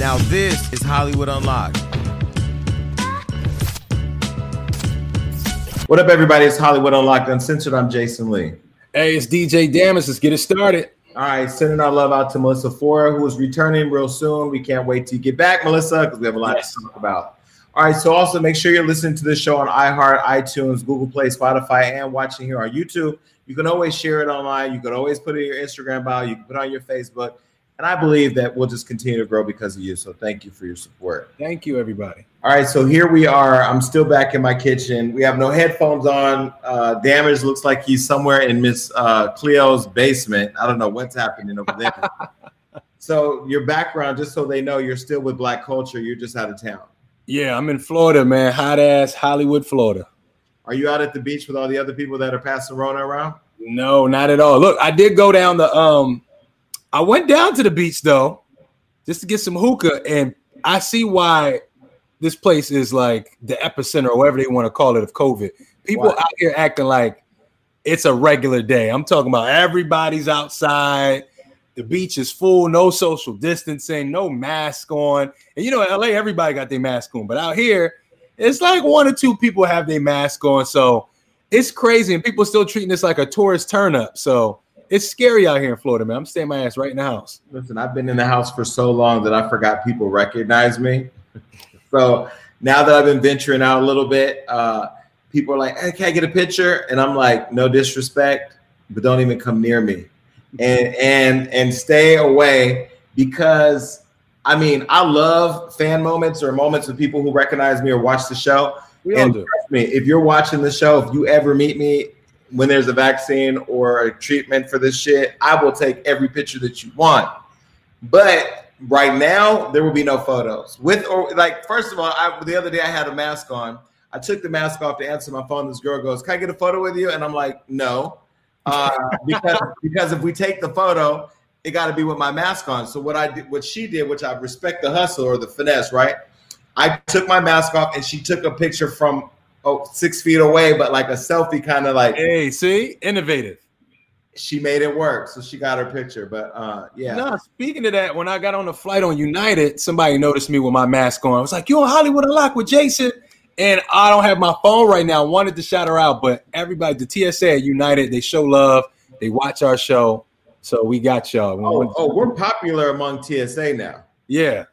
Now, this is Hollywood Unlocked. What up, everybody? It's Hollywood Unlocked Uncensored. I'm Jason Lee. Hey, it's DJ Damage. Let's get it started. All right, sending our love out to Melissa Forde, who is returning real soon. We can't wait to get back, Melissa, because we have a lot yes. to talk about. All right, so also make sure you're listening to this show on iHeart, iTunes, Google Play, Spotify, and watching here on YouTube. You can always share it online. You can always put it in your Instagram bio. You can put it on your Facebook. And I believe that we'll just continue to grow because of you. So thank you for your support. Thank you, everybody. All right, so here we are. I'm still back in my kitchen. We have no headphones on. Uh, Damage looks like he's somewhere in Miss uh, Cleo's basement. I don't know what's happening over there. so your background, just so they know, you're still with Black Culture. You're just out of town. Yeah, I'm in Florida, man. Hot ass Hollywood, Florida. Are you out at the beach with all the other people that are passing Rona around? No, not at all. Look, I did go down the um I went down to the beach though, just to get some hookah, and I see why this place is like the epicenter or whatever they want to call it of COVID. People wow. out here acting like it's a regular day. I'm talking about everybody's outside. The beach is full, no social distancing, no mask on. And you know, in LA, everybody got their mask on, but out here, it's like one or two people have their mask on. So it's crazy, and people still treating this like a tourist turn up. So it's scary out here in Florida, man. I'm staying my ass right in the house. Listen, I've been in the house for so long that I forgot people recognize me. so now that I've been venturing out a little bit, uh, people are like, hey, can I get a picture? And I'm like, no disrespect, but don't even come near me. And and and stay away because I mean, I love fan moments or moments with people who recognize me or watch the show. We and trust me, if you're watching the show, if you ever meet me when there's a vaccine or a treatment for this shit, I will take every picture that you want. But right now, there will be no photos. With or like, first of all, I, the other day I had a mask on. I took the mask off to answer my phone. This girl goes, "Can I get a photo with you?" And I'm like, "No," uh, because because if we take the photo, it got to be with my mask on. So what I did, what she did, which I respect the hustle or the finesse, right? I took my mask off and she took a picture from oh six feet away, but like a selfie kind of like. Hey, see, innovative. She made it work, so she got her picture. But uh, yeah. No, speaking of that, when I got on the flight on United, somebody noticed me with my mask on. I was like, "You on Hollywood Unlocked with Jason?" And I don't have my phone right now. I wanted to shout her out, but everybody, the TSA at United, they show love. They watch our show, so we got y'all. Oh, oh we're popular among TSA now. Yeah,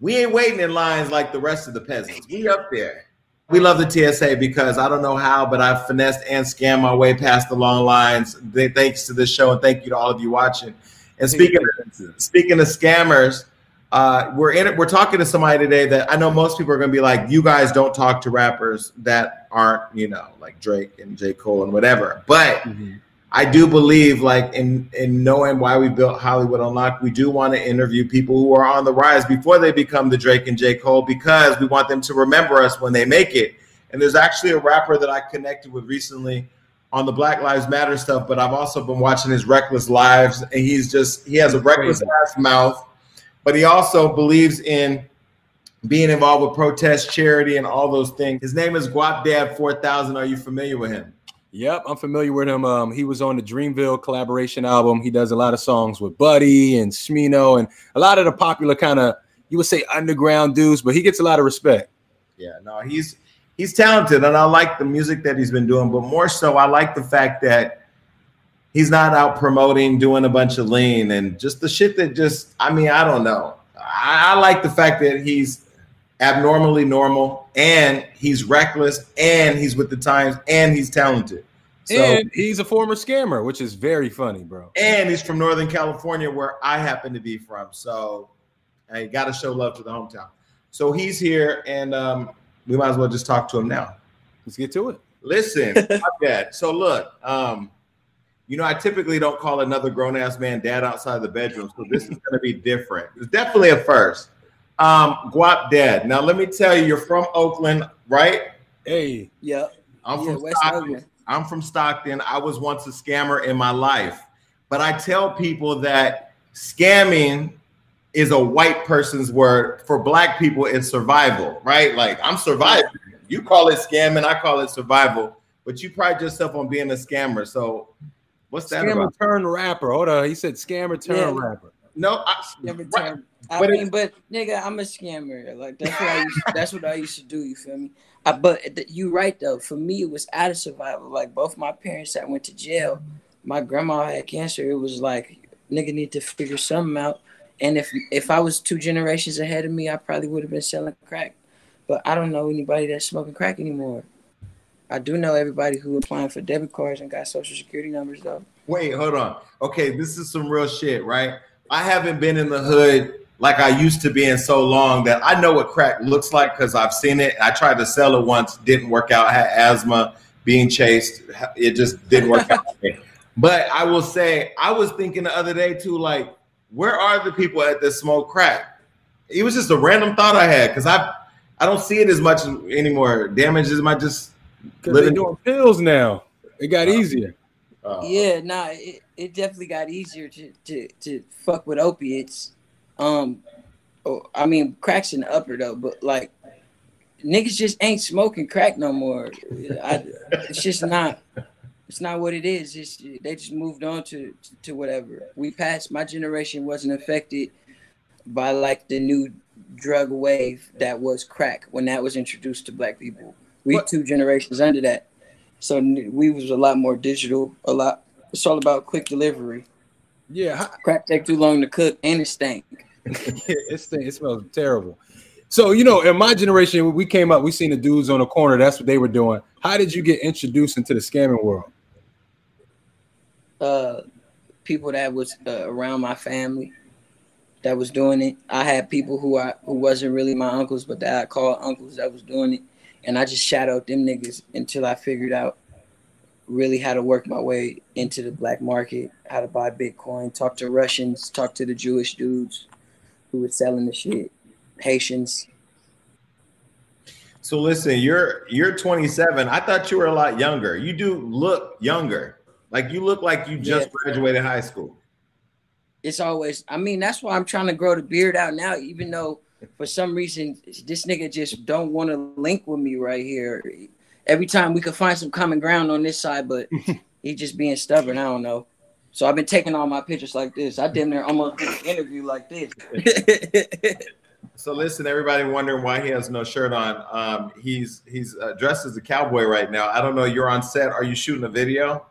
we ain't waiting in lines like the rest of the peasants. We up there. We love the TSA because I don't know how, but I've finessed and scammed my way past the long lines. Thanks to this show, and thank you to all of you watching. And speaking of, speaking of scammers, uh, we're in it. We're talking to somebody today that I know most people are going to be like, "You guys don't talk to rappers that aren't, you know, like Drake and J Cole and whatever." But mm-hmm. I do believe, like in in knowing why we built Hollywood Unlocked, we do want to interview people who are on the rise before they become the Drake and J Cole because we want them to remember us when they make it. And there's actually a rapper that I connected with recently on the Black Lives Matter stuff, but I've also been watching his reckless lives, and he's just he has a reckless ass mouth, but he also believes in being involved with protest, charity, and all those things. His name is Guap Dad 4000. Are you familiar with him? Yep, I'm familiar with him. Um, he was on the Dreamville collaboration album. He does a lot of songs with Buddy and Smino and a lot of the popular kind of you would say underground dudes, but he gets a lot of respect. Yeah, no, he's he's talented, and I like the music that he's been doing. But more so, I like the fact that he's not out promoting, doing a bunch of lean, and just the shit that just I mean, I don't know. I, I like the fact that he's abnormally normal and he's reckless and he's with the times and he's talented. So, and he's a former scammer, which is very funny, bro. And he's from Northern California, where I happen to be from. So I got to show love to the hometown. So he's here, and um, we might as well just talk to him now. Let's get to it. Listen, dad. So look, um, you know, I typically don't call another grown ass man dad outside the bedroom, so this is going to be different. It's definitely a first. Um, Guap Dad. Now let me tell you, you're from Oakland, right? Hey, yeah. I'm yeah, from West Stockton. Oakland. I'm from Stockton. I was once a scammer in my life, but I tell people that scamming is a white person's word. For black people, it's survival, right? Like I'm surviving. You call it scamming, I call it survival. But you pride yourself on being a scammer. So what's that? Scammer about? turn rapper. Hold on. He said scammer turn yeah. rapper. no, I, Never right. I But mean, but nigga, I'm a scammer. Like that's what I used. that's what I used to do. You feel me? I, but th- you right though. For me, it was out of survival. Like both my parents that went to jail. My grandma had cancer. It was like nigga need to figure something out. And if if I was two generations ahead of me, I probably would have been selling crack. But I don't know anybody that's smoking crack anymore. I do know everybody who applying for debit cards and got social security numbers though. Wait, hold on. Okay, this is some real shit, right? I haven't been in the hood like I used to be in so long that I know what crack looks like because I've seen it. I tried to sell it once, didn't work out. I had asthma, being chased, it just didn't work out. But I will say, I was thinking the other day too, like, where are the people at that smoke crack? It was just a random thought I had because I I don't see it as much anymore. Damages might just Because they're Living- doing pills now. It got easier. uh, Yeah, nah, it, it definitely got easier to, to, to fuck with opiates. Um, oh, I mean, crack's in the upper though, but like niggas just ain't smoking crack no more. I, it's just not. It's not what it is. It's, they just moved on to to whatever. We passed. My generation wasn't affected by like the new drug wave that was crack when that was introduced to black people. We What- two generations under that. So we was a lot more digital. A lot. It's all about quick delivery. Yeah, Crack take too long to cook and it stank. it's it smells terrible. So you know, in my generation, we came up, we seen the dudes on the corner. That's what they were doing. How did you get introduced into the scamming world? uh, people that was uh, around my family that was doing it. I had people who I who wasn't really my uncles, but that I called uncles that was doing it, and I just shadowed them niggas until I figured out really how to work my way into the black market, how to buy Bitcoin, talk to Russians, talk to the Jewish dudes who was selling the shit, Haitians. So listen, you're you're 27. I thought you were a lot younger. You do look younger. Like you look like you just Yeah. graduated high school. it's always i mean that's why i'm trying to grow the beard out now even though for some reason this nigga just don't want to link with me right here every time we could find some common ground on this side but he just being stubborn i don't know so i've been taking all my pictures like this i damn near almost did an interview like this So listen, everybody wondering why he has no shirt on. Um, he's he's uh, dressed as a cowboy right now. I don't know. You're on set. Are you shooting a video?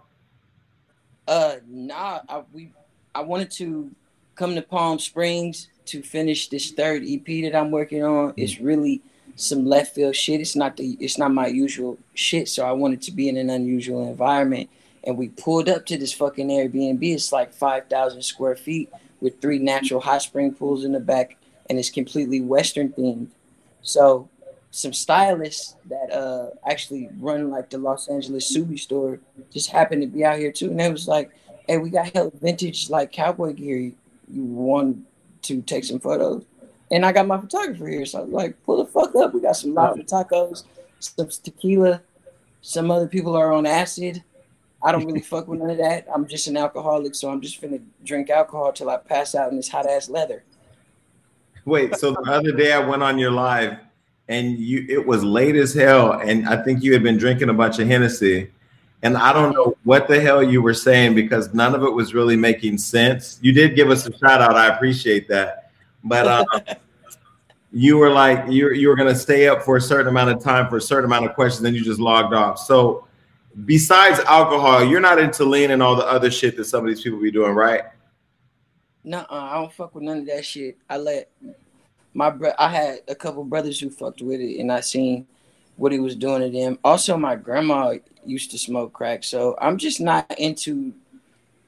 Uh, nah. I, we I wanted to come to Palm Springs to finish this third EP that I'm working on. It's really some left field shit. It's not the it's not my usual shit. So I wanted to be in an unusual environment. And we pulled up to this fucking Airbnb. It's like five thousand square feet with three natural hot spring pools in the back, and it's completely Western themed. So some stylists that uh actually run like the Los Angeles Subi store just happened to be out here too, and they was like, "Hey, we got hell vintage like cowboy gear. You, want to take some photos?" And I got my photographer here, so I like, "Pull the fuck up. We got some lava tacos, some tequila. Some other people are on acid. I don't really fuck with none of that. I'm just an alcoholic, so I'm just finna drink alcohol till I pass out in this hot ass leather." Wait. So the other day I went on your live, and you it was late as hell, and I think you had been drinking a bunch of Hennessy, and I don't know what the hell you were saying because none of it was really making sense. You did give us a shout out. I appreciate that, but. Um, you were like you you were gonna stay up for a certain amount of time for a certain amount of questions, then you just logged off. So besides alcohol, you're not into lean and all the other shit that some of these people be doing, right? Nuh-uh, I don't fuck with none of that shit. I let my bro. I had a couple brothers who fucked with it, and I seen what he was doing to them. Also, my grandma used to smoke crack, so I'm just not into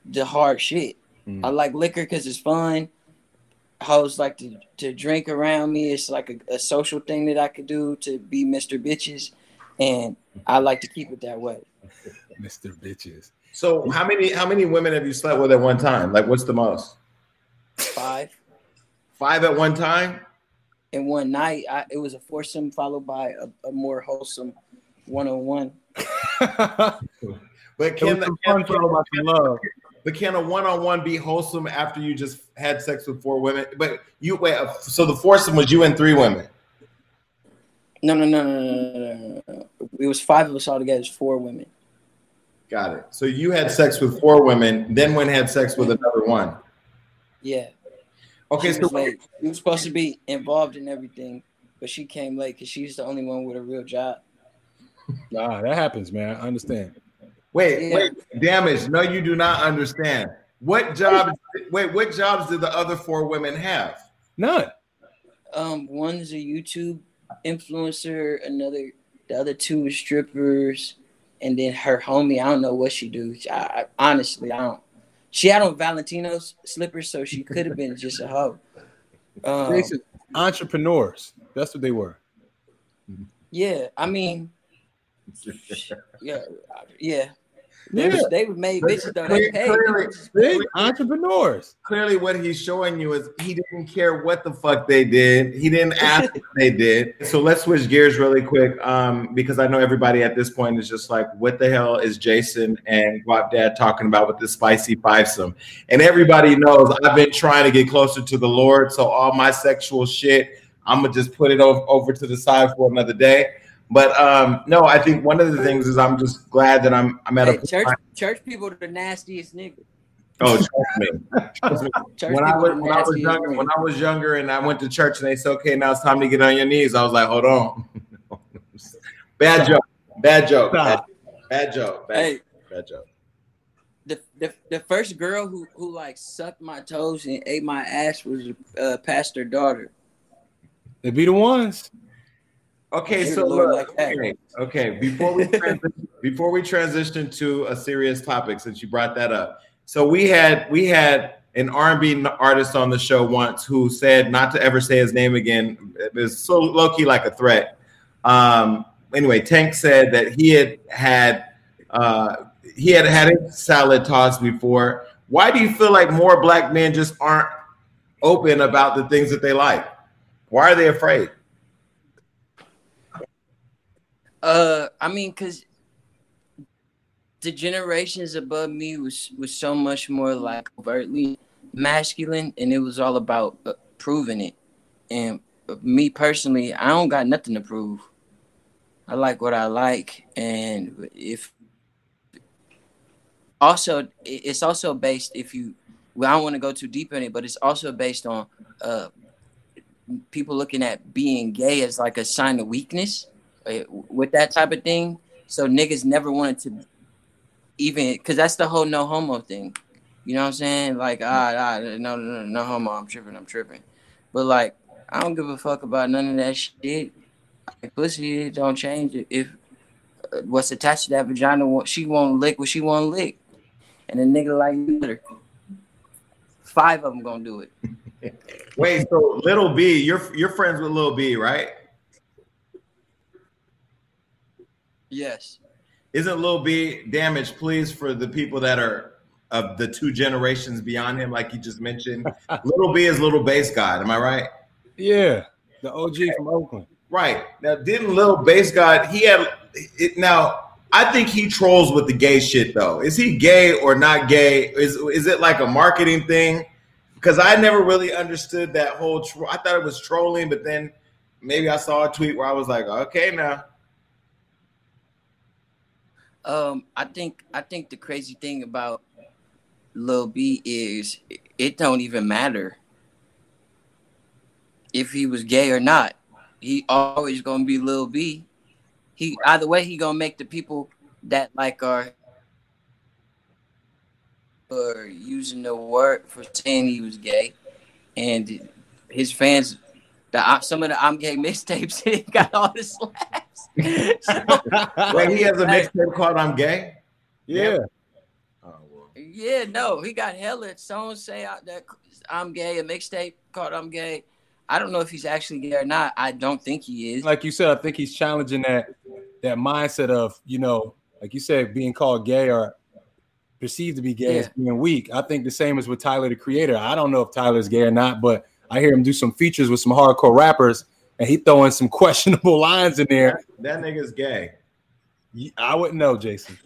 the hard shit. Mm. I like liquor because it's fun. Hoes like to, to drink around me. It's like a, a social thing that I could do to be Mr. Bitches, and I like to keep it that way. Mr. Bitches. So how many how many women have you slept with at one time? Like what's the most? Five. Five at one time? And one night, I, it was a foursome followed by a, a more wholesome one-on-one. But can, was some can, fun followed by some love. but can a one-on-one be wholesome after you just had sex with four women? But you wait, so the foursome was you and three women. No, no, no, no, no, no, no, no. It was five of us all together. It's four women. Got it. So you had sex with four women, then went and had sex with another one. Yeah. Okay, she so was late. We were supposed to be involved in everything, but she came late because she's the only one with a real job. Nah, that happens, man. I understand. wait, Yeah. wait, damage. No, you do not understand. What jobs? Wait, what jobs did the other four women have? None. Um, one's a YouTube influencer, another, the other two strippers, and then her homie. I don't know what she do. I, I honestly, I don't. She had on Valentino's slippers, so she could have been just a hoe. Um, entrepreneurs. That's what they were. yeah, I mean, yeah, yeah. They, Yeah. was, they were made bitches though. They paid. Clearly- Big entrepreneurs. Clearly, what he's showing you is he didn't care what the fuck they did. He didn't ask what they did. So let's switch gears really quick, um, because I know everybody at this point is just like, "What the hell is Jason and Guap Dad talking about with this spicy fivesome?" And everybody knows I've been trying to get closer to the Lord, so all my sexual shit, I'm gonna just put it over, over to the side for another day. But um, no, I think one of the things is I'm just glad that I'm I'm at Hey, a church, church people are the nastiest niggas. Oh, trust me. Trust me. When I was when I was nastiest younger, when I was younger, and I went to church, and they said, "Okay, now it's time to get on your knees." I was like, "Hold on." bad joke. Bad joke. Bad, bad joke. Bad, Hey, bad joke. the, the the first girl who who like sucked my toes and ate my ass was uh, pastor daughter. They be the ones. Okay, Dear so Lord, look, like that. okay, okay. Before we transition, before we transition to a serious topic, since you brought that up, so we had we had an R&B artist on the show once who said not to ever say his name again. It was so low key like a threat. Um, anyway, Tank said that he had had uh, he had had a salad tossed before. Why do you feel like more black men just aren't open about the things that they like? Why are they afraid? Uh, I mean, cause the generations above me was was so much more like overtly masculine, and it was all about uh, proving it. And me personally, I don't got nothing to prove. I like what I like, and if also it's also based if you well, I don't want to go too deep in it, but it's also based on uh people looking at being gay as like a sign of weakness uh, with that type of thing. So niggas never wanted to even because that's the whole no homo thing. You know what I'm saying? Like ah, ah no, no no no homo. I'm tripping. I'm tripping. But like I don't give a fuck about none of that shit. Like, pussy it don't change it. If uh, what's attached to that vagina, she won't lick what she won't lick, and a nigga like you, better. five of them gonna do it. Wait, so Little B, you're you're friends with Little B, right? Yes. Isn't Lil B damaged, please, for the people that are of the two generations beyond him, like you just mentioned? Little B is Little Based God, am I right? Yeah. The OG from Oakland. Right. Now, didn't Little Based God, he had it now. I think he trolls with the gay shit though. Is he gay or not gay? Is is it like a marketing thing? Because I never really understood that whole. Tro- I thought it was trolling, but then maybe I saw a tweet where I was like, okay, now Um, I think I think the crazy thing about Lil B is it don't even matter if he was gay or not. He always gonna be Lil B. He either way he gonna make the people that like are or using the word for saying he was gay, and his fans. The, some of the I'm gay mixtapes he got all this slaps. So- wait, he has a mixtape called "I'm Gay." Yeah. Oh, well. Yeah, no, he got hella songs say uh, that I'm gay, a mixtape called I'm gay. I don't know if he's actually gay or not. I don't think he is. Like you said, I think he's challenging that that mindset of, you know, like you said, being called gay or perceived to be gay as being weak. I think the same as with Tyler the creator. I don't know if Tyler's gay or not, but I hear him do some features with some hardcore rappers and he throwing some questionable lines in there. That nigga's gay. I wouldn't know, Jason.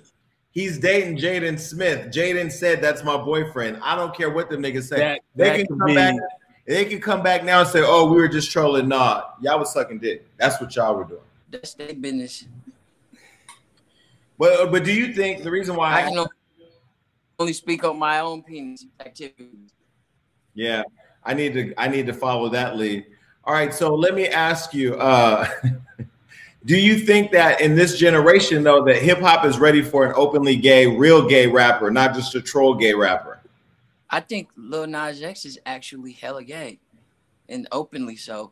He's dating Jaden Smith. Jaden said that's my boyfriend. I don't care what the niggas say. That- they that can come be- back. They can come back now and say, "Oh, we were just trolling." Nah, y'all was sucking dick. That's what y'all were doing. That's their business. But uh, but do you think the reason why? I can only speak on my own penis activities. yeah, I need to I need to follow that lead. All right, so let me ask you. Uh, do you think that in this generation, though, that hip hop is ready for an openly gay, real gay rapper, not just a troll gay rapper? I think Lil Nas X is actually hella gay, and openly so.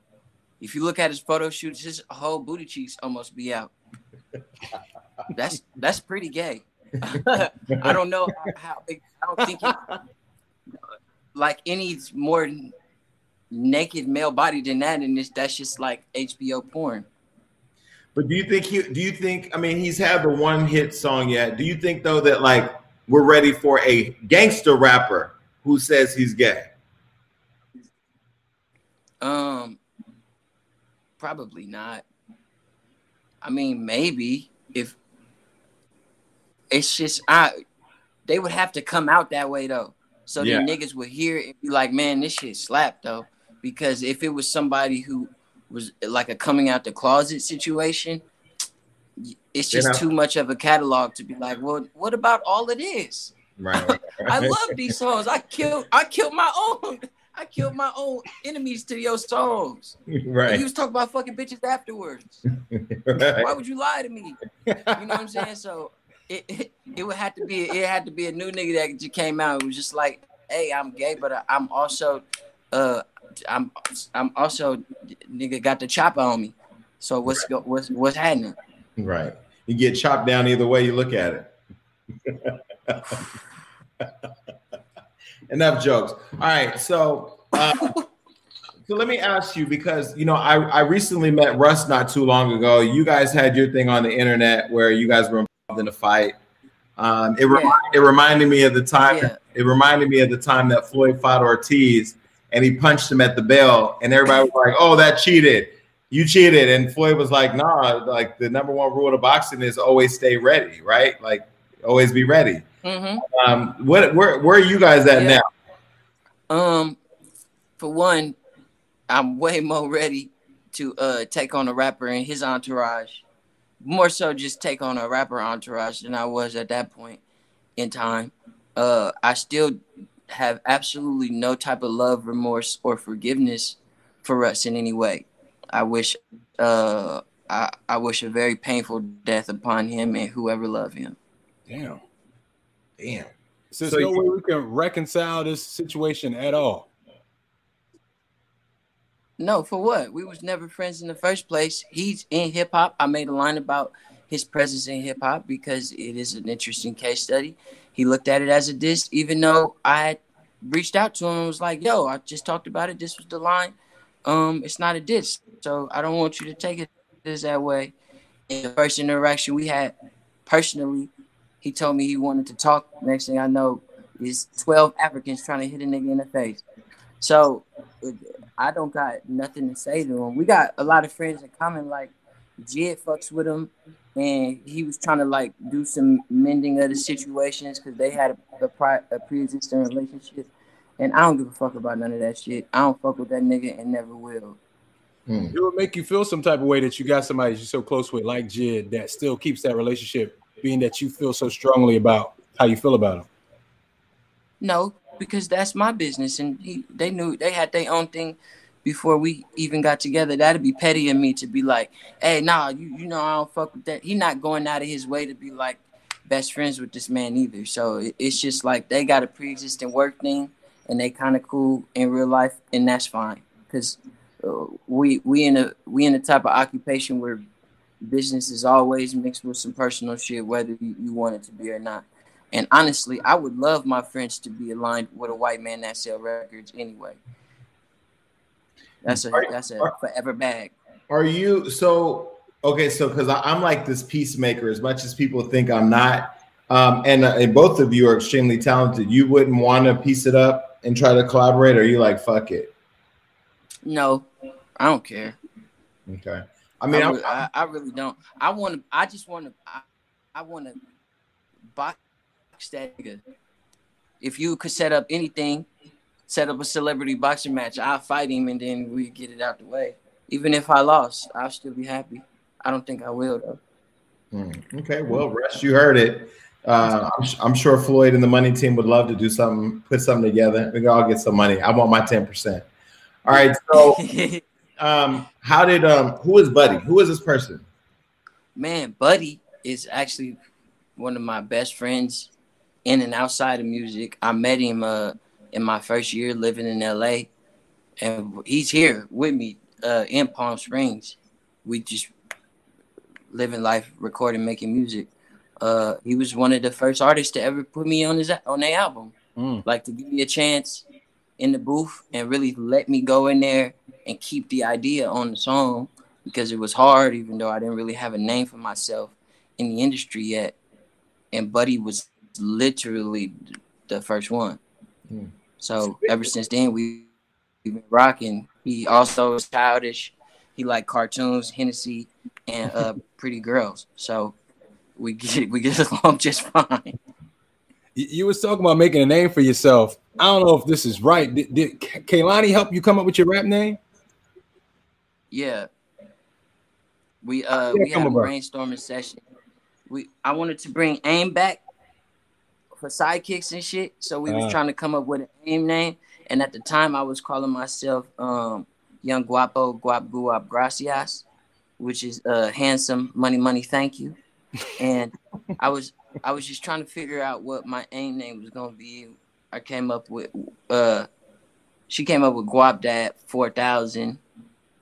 If you look at his photo shoots, his whole booty cheeks almost be out. That's that's pretty gay. I don't know how. I don't think it, like any more naked male body than that, and it's, that's just like HBO porn. But do you think he? Do you think? I mean, he's had the one hit song yet. Do you think though that like we're ready for a gangster rapper who says he's gay? Um, probably not. I mean, maybe if it's just I, they would have to come out that way though, so Yeah. the niggas would hear it and be like, "Man, this shit slapped though." Because if it was somebody who was like a coming out the closet situation, it's just too much of a catalog to be like, "Well, what about all of this?" Right. I love these songs. I killed, I killed my own, I killed my own enemies to your songs. And right. you was talking about fucking bitches afterwards. right. Why would you lie to me? You know what I'm saying? So it, it it would have to be it had to be a new nigga that just came out. It was just like, hey, I'm gay, but I'm also uh I'm I'm also nigga got the chopper on me. So what's go, what's what's happening? Right. You get chopped down either way you look at it. Enough jokes. All right. So, uh, so let me ask you because you know I, I recently met Russ not too long ago. You guys had your thing on the internet where you guys were involved in a fight. Um, it, remi- it reminded me of the time. Yeah. It reminded me of the time that Floyd fought Ortiz and he punched him at the bell, and everybody was like, "Oh, that cheated." You cheated, and Floyd was like, "Nah, like the number one rule of boxing is always stay ready, right? Like always be ready." hmm Um, what where where are you guys at Yeah. now? Um, for one, I'm way more ready to uh take on a rapper and his entourage, more so just take on a rapper entourage than I was at that point in time. Uh, I still have absolutely no type of love, remorse, or forgiveness for us in any way. I wish, uh, I, I wish a very painful death upon him and whoever loved him. Damn. Damn. So there's So no you- way we can reconcile this situation at all. No, for what? We was never friends in the first place. He's in hip hop. I made a line about his presence in hip hop because it is an interesting case study. He looked at it as a diss, even though I reached out to him and was like, "Yo, I just talked about it. This was the line. Um, it's not a diss, so I don't want you to take it as that way." In the first interaction we had, personally, he told me he wanted to talk. Next thing I know, is twelve Africans trying to hit a nigga in the face. So I don't got nothing to say to him. We got a lot of friends in common. Like Jid fucks with him, and he was trying to like do some mending of the situations because they had a, a, pri- a pre-existing relationship. And I don't give a fuck about none of that shit. I don't fuck with that nigga and never will. Hmm. It would make you feel some type of way that you got somebody you're so close with, like Jid, that still keeps that relationship, being that you feel so strongly about how you feel about him. No, because that's my business, and he they knew they had their own thing before we even got together. That'd be petty of me to be like, "Hey, nah, you you know I don't fuck with that." He not going out of his way to be like best friends with this man either. So it, it's just like they got a pre-existing work thing, and they kind of cool in real life, and that's fine. Cause uh, we we in a we in a type of occupation where business is always mixed with some personal shit, whether you, you want it to be or not. And honestly, I would love my friends to be aligned with a white man that sell records anyway. That's a Are- that's a are- forever bag. Are you so okay? So because I'm like this peacemaker, as much as people think I'm not, um, and, uh, and both of you are extremely talented. You wouldn't want to piece it up and try to collaborate, or you like fuck it? No, I don't care. Okay. I mean, I, I'm, I, I really don't. I want to. I just want to. I, I want to box that nigga. If you could set up anything, set up a celebrity boxing match, I'll fight him and then we get it out the way. Even if I lost, I'll still be happy. I don't think I will though. Hmm. Okay, well, Russ, you heard it. Uh, I'm, I'm, sure Floyd and the money team would love to do something, put something together. We can all get some money. I want my 10%. All right. So, um, how did, um, who is Buddy? Who is this person? Man, Buddy is actually one of my best friends in and outside of music. I met him uh, in my first year living in LA, and he's here with me uh, in Palm Springs. We just living life, recording, making music. Uh, he was one of the first artists to ever put me on his on their album. Mm. Like to give me a chance in the booth and really let me go in there and keep the idea on the song because it was hard, even though I didn't really have a name for myself in the industry yet. And Buddy was literally the first one. Mm. So ever since then, we, we've been rocking. He also is childish. He like cartoons, Hennessy, and uh, pretty girls. So we get we get along just fine. You was talking about making a name for yourself. I don't know if this is right. Did, did Kehlani help you come up with your rap name? Yeah. We uh yeah, we had a brainstorming session. We I wanted to bring aim back for sidekicks and shit. So we uh. was trying to come up with a aim name. And at the time I was calling myself um Young Guapo Guap Guap Gracias, which is uh handsome money money thank you. And I was I was just trying to figure out what my aim name was gonna be. I came up with uh she came up with Guap Dad four thousand.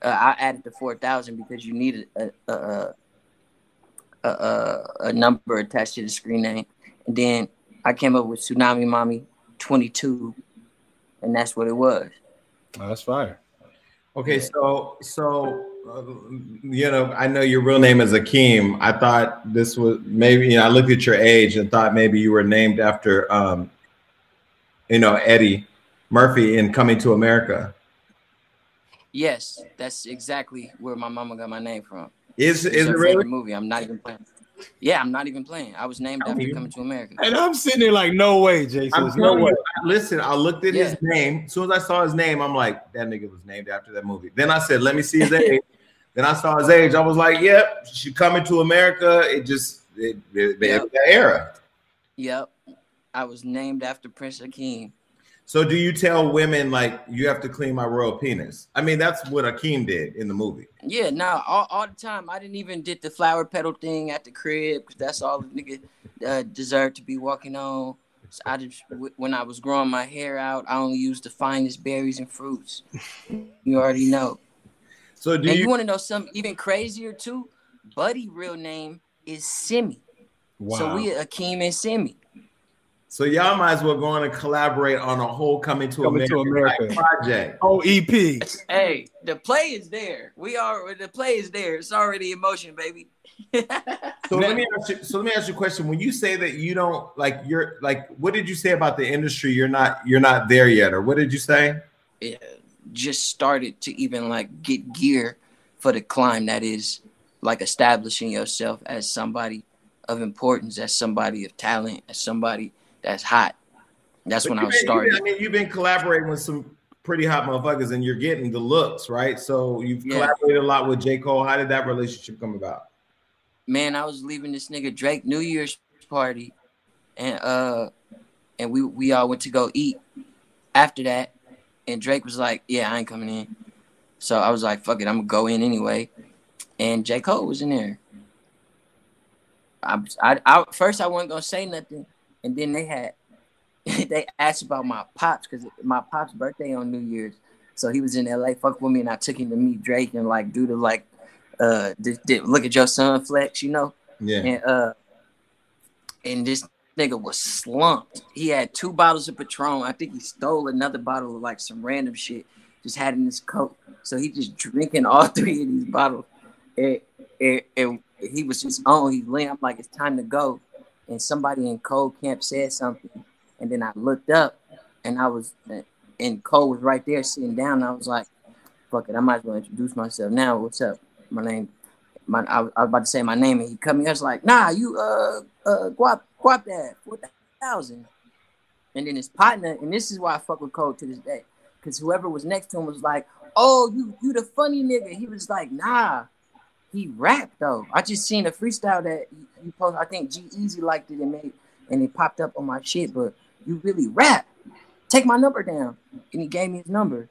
Uh, I added the four thousand because you needed a a, a a, a number attached to the screen name, and then I came up with Tsunami Mommy twenty two, and that's what it was. Oh, that's fire. Okay, so so uh, you know, I know your real name is Akeem. I thought this was maybe, you know, I looked at your age and thought maybe you were named after, um, you know, Eddie Murphy in Coming to America. Yes, that's exactly where my mama got my name from. Is it's is it really? Movie. I'm not even playing. Yeah, I'm not even playing. I was named after Coming to America. And I'm sitting there like, no way, Jason. No way. You, listen, I looked at yeah. his name. As soon as I saw his name, I'm like, that nigga was named after that movie. Then I said, let me see his name. Then I saw his age. I was like, "Yep, she coming to America." It just it, it, yep. it, that era. Yep, I was named after Prince Akeem. So, do you tell women like you have to clean my royal penis? I mean, that's what Akeem did in the movie. Yeah, no, nah, all, all the time. I didn't even did the flower petal thing at the crib because that's all the nigga uh, deserved to be walking on. So I just when I was growing my hair out, I only used the finest berries and fruits. You already know. So do and you, you want to know something even crazier too? Buddy real name is Simi. Wow. So we Akeem and Simi. So y'all might as well go on and collaborate on a whole coming to coming America, to America. project. OEP. Hey, the play is there. We are the play is there. It's already in motion, baby. so let me ask you, so let me ask you a question. When you say that you don't like you're like what did you say about the industry? You're not you're not there yet, or what did you say? Yeah, just started to even like get gear for the climb that is like establishing yourself as somebody of importance, as somebody of talent, as somebody that's hot. That's but when I was starting. I mean, you've been collaborating with some pretty hot motherfuckers, and you're getting the looks, right? So you've yeah. collaborated a lot with J. Cole. How did that relationship come about? Man, I was leaving this nigga Drake New Year's party, and uh, and we we all went to go eat. After that, and Drake was like, "Yeah, I ain't coming in." So I was like, "Fuck it, I'm gonna go in anyway." And J Cole was in there. I, I, I first I wasn't gonna say nothing, and then they had they asked about my pops because my pops' birthday on New Year's, so he was in L.A. Fuck with me, and I took him to meet Drake and like do the like, uh, did, did look at your son flex, you know? Yeah. And uh, and this nigga was slumped. He had two bottles of Patron. I think he stole another bottle of like some random shit. Just had in his coat. So he just drinking all three of these bottles. And, and, and he was just on. He leaned. I'm like, it's time to go. And somebody in Cole Camp said something. And then I looked up and I was, and Cole was right there sitting down. I was like, fuck it. I might as well introduce myself now. What's up? My name, my, I, was about to say my name and he cut me. I was like, nah, you, uh, uh, Guap, Guap Dad, 4,000. And then his partner, and this is why I fuck with Cole to this day, because whoever was next to him was like, oh, you you the funny nigga. He was like, nah, he rapped though. I just seen a freestyle that you post. I think G Easy liked it and made and it popped up on my shit, but you really rap. Take my number down. And he gave me his number.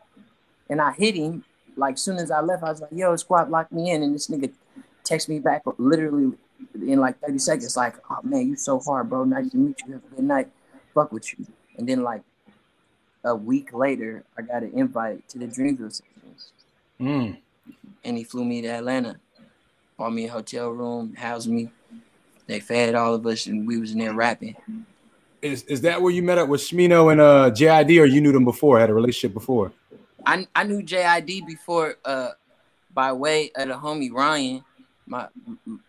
And I hit him. Like soon as I left, I was like, yo, squad locked me in. And this nigga text me back literally in like 30 seconds, like, oh man, you so hard, bro. Nice to meet you. Have a good night. Fuck with you. And then like a week later, I got an invite to the Dreamville sessions. Mm. And he flew me to Atlanta, bought me a hotel room, housed me. They fed all of us, and we was in there rapping. Is is that where you met up with Smino and uh JID, or you knew them before? Had a relationship before? I I knew JID before, uh, by way of the homie Ryan, my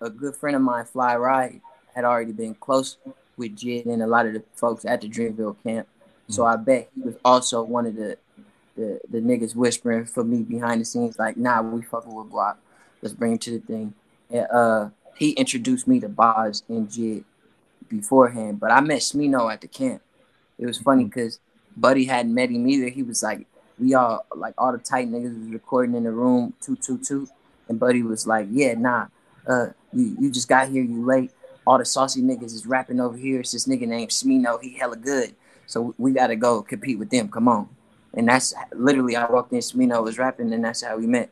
a good friend of mine, Fly Ride, had already been close with Jid and a lot of the folks at the Dreamville camp. So I bet he was also one of the the, the niggas whispering for me behind the scenes, like, nah, we fucking with Guap. Let's bring him to the thing. And uh he introduced me to Bas and Jid beforehand, but I met Smino at the camp. It was funny because Buddy hadn't met him either. He was like, we all like all the tight niggas was recording in the room, two two two, and Buddy was like, yeah, nah, uh, you you just got here, you late. All the saucy niggas is rapping over here. It's this nigga named Smino. He hella good. So we got to go compete with them. Come on. And that's literally I walked in. Smino was rapping, and that's how we met.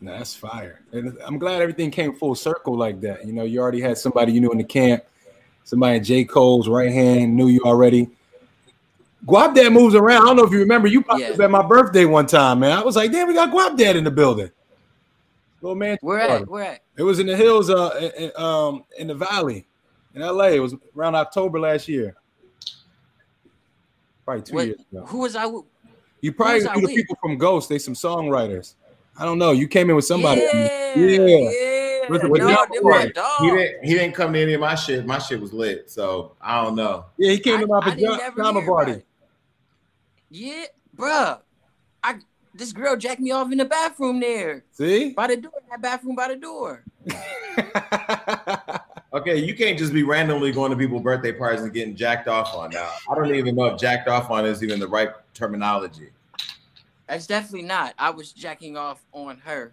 Nah, that's fire. And I'm glad everything came full circle like that. You know, you already had somebody you knew in the camp, somebody in J. Cole's right hand knew you already. Guap Dad moves around. I don't know if you remember, you popped Yeah. up at my birthday one time, man. I was like, damn, we got Guap Dad in the building. Little man, Where at? Where at? it was in the hills, uh, in, um, in the valley, in LA. It was around October last year, probably two What, years ago. who was I? You probably knew the with? people from Ghost. They some songwriters. I don't know. You came in with somebody. Yeah, Yeah. yeah. Was it no, with they Young were Boy? He didn't. He didn't come to any of my shit. My shit was lit. So I don't know. Yeah, he came to my I- I pajama ever pajama hear about party. Yeah, bruh. I this girl jacked me off in the bathroom there See? by the door. That bathroom by the door. Okay, you can't just be randomly going to people's birthday parties and getting jacked off on. Now, I don't even know if jacked off on is even the right terminology. That's definitely not. I was jacking off on her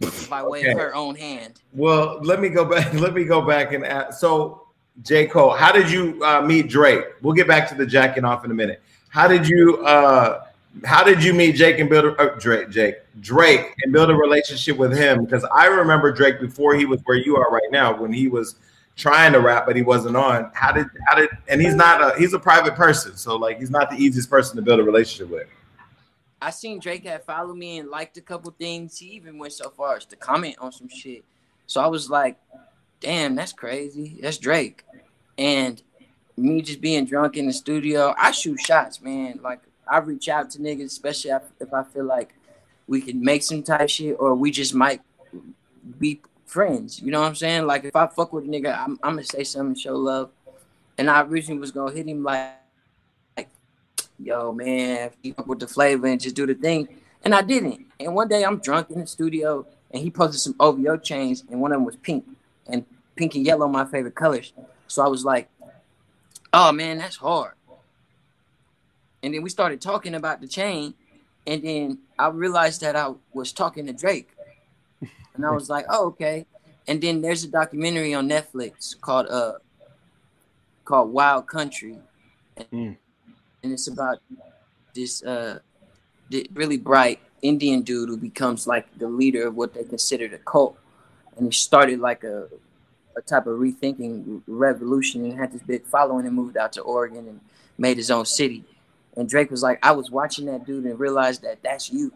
by way Okay. of her own hand. Well, let me go back. Let me go back and ask. So, J. Cole, how did you uh, meet Drake? We'll get back to the jacking off in a minute. How did you? Uh, how did you meet Jake and build a, uh, Drake? Jake Drake and build a relationship with him? Because I remember Drake before he was where you are right now, when he was trying to rap but he wasn't on. How did? How did? And he's not a. He's a private person, so like he's not the easiest person to build a relationship with. I seen Drake had followed me and liked a couple things. He even went so far as to comment on some shit. So I was like, damn, that's crazy. That's Drake. And me just being drunk in the studio, I shoot shots, man. Like I reach out to niggas, especially if- I feel like we can make some type shit or we just might be friends. You know what I'm saying? Like if I fuck with a nigga, I'm, I'm gonna say something, show love. And I originally was gonna hit him like, yo, man, keep up with the flavor and just do the thing. And I didn't. And one day I'm drunk in the studio and he posted some OVO chains and one of them was pink. And pink and yellow my favorite colors. So I was like, oh man, that's hard. And then we started talking about the chain. And then I realized that I was talking to Drake. And I was like, oh, okay. And then there's a documentary on Netflix called uh called Wild Country. And, Mm. And it's about this uh the really bright Indian dude who becomes like the leader of what they considered a cult. And he started like a a type of rethinking revolution and had this big following and moved out to Oregon and made his own city. And Drake was like, I was watching that dude and realized that that's you,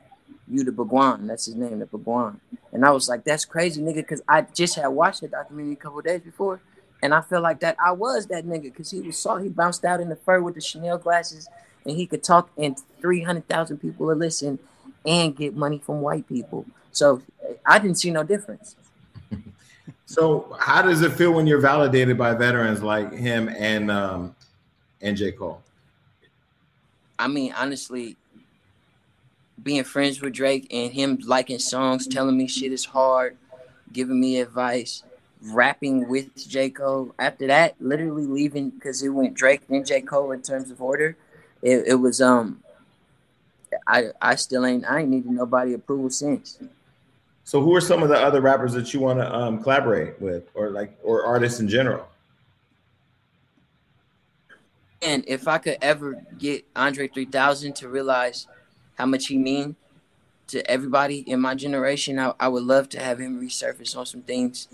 you the Bhagwan. That's his name, the Bhagwan. And I was like, that's crazy, nigga, because I just had watched the documentary a couple days before, and I feel like that I was that nigga because he was saw he bounced out in the fur with the Chanel glasses, and he could talk and three hundred thousand people would listen and get money from white people. So I didn't see no difference. So, how does it feel when you're validated by veterans like him and um, and J. Cole? I mean, honestly, being friends with Drake and him liking songs, telling me shit is hard, giving me advice, rapping with J. Cole. After that, literally leaving because it went Drake and J. Cole in terms of order. It, it was um I I still ain't I ain't needed nobody approval since. So, who are some of the other rappers that you want to um, collaborate with, or like, or artists in general? and if I could ever get Andre 3000 to realize how much he mean to everybody in my generation, I, I would love to have him resurface on some things.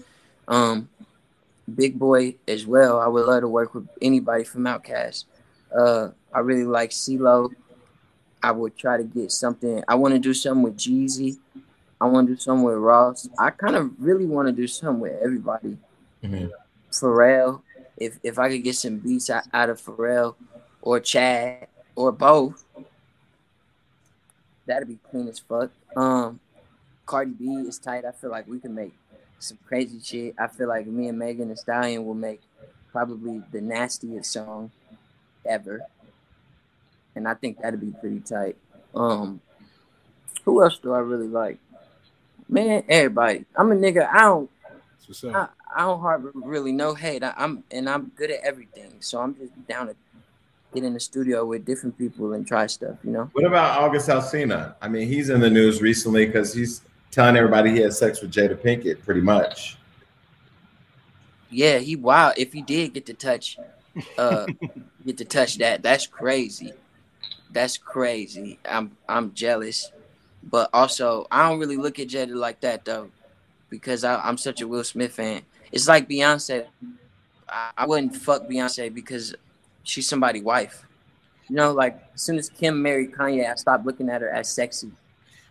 Um, Big Boi as well. I would love to work with anybody from Outkast. Uh, I really like CeeLo. I would try to get something. I want to do something with Jeezy. I want to do something with Ross. I kind of really want to do something with everybody. Mhm. Pharrell, if if I could get some beats out, out of Pharrell or Chad or both, that'd be clean as fuck. Um, Cardi B is tight. I feel like we can make some crazy shit. I feel like me and Megan Thee Stallion will make probably the nastiest song ever, and I think that'd be pretty tight. Um, who else do I really like? Man, everybody. I'm a nigga. I don't. What's up. I, I don't harbor really no hate. I, I'm and I'm good at everything, so I'm just down to get in the studio with different people and try stuff. You know. What about August Alsina? I mean, he's in the news recently because he's telling everybody he had sex with Jada Pinkett, pretty much. Yeah, he wow. If he did get to touch, uh, get to touch that, that's crazy. That's crazy. I'm I'm jealous, but also I don't really look at Jada like that though, because I, I'm such a Will Smith fan. It's like Beyonce. I, I wouldn't fuck Beyonce because she's somebody's wife. You know, like as soon as Kim married Kanye, I stopped looking at her as sexy.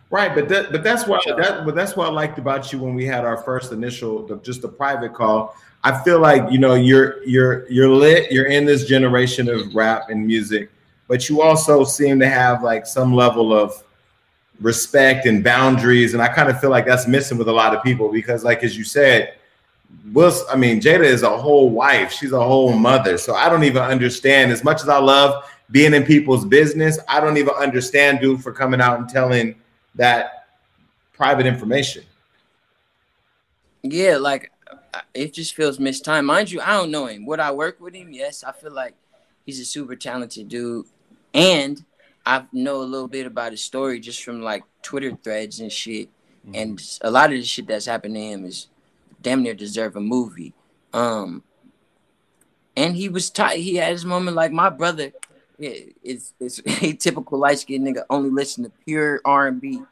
Right, but that, but that's why that but that's what I liked about you when we had our first initial the, just a private call. I feel like you know you're you're you're lit. You're in this generation of rap and music, but you also seem to have like some level of respect and boundaries, and I kind of feel like that's missing with a lot of people because, like as you said, Will I mean Jada is a whole wife. She's a whole mother. So I don't even understand as much as I love being in people's business. I don't even understand dude for coming out and telling that private information. Yeah, like it just feels mistimed. Mind you, I don't know him. Would I work with him? Yes, I feel like he's a super talented dude, and I know a little bit about his story just from like Twitter threads and shit. And a lot of the shit that's happened to him is damn near deserve a movie. Um, and he was tight. He had his moment like my brother. Yeah, it's it's a typical light skinned nigga only listen to pure R and B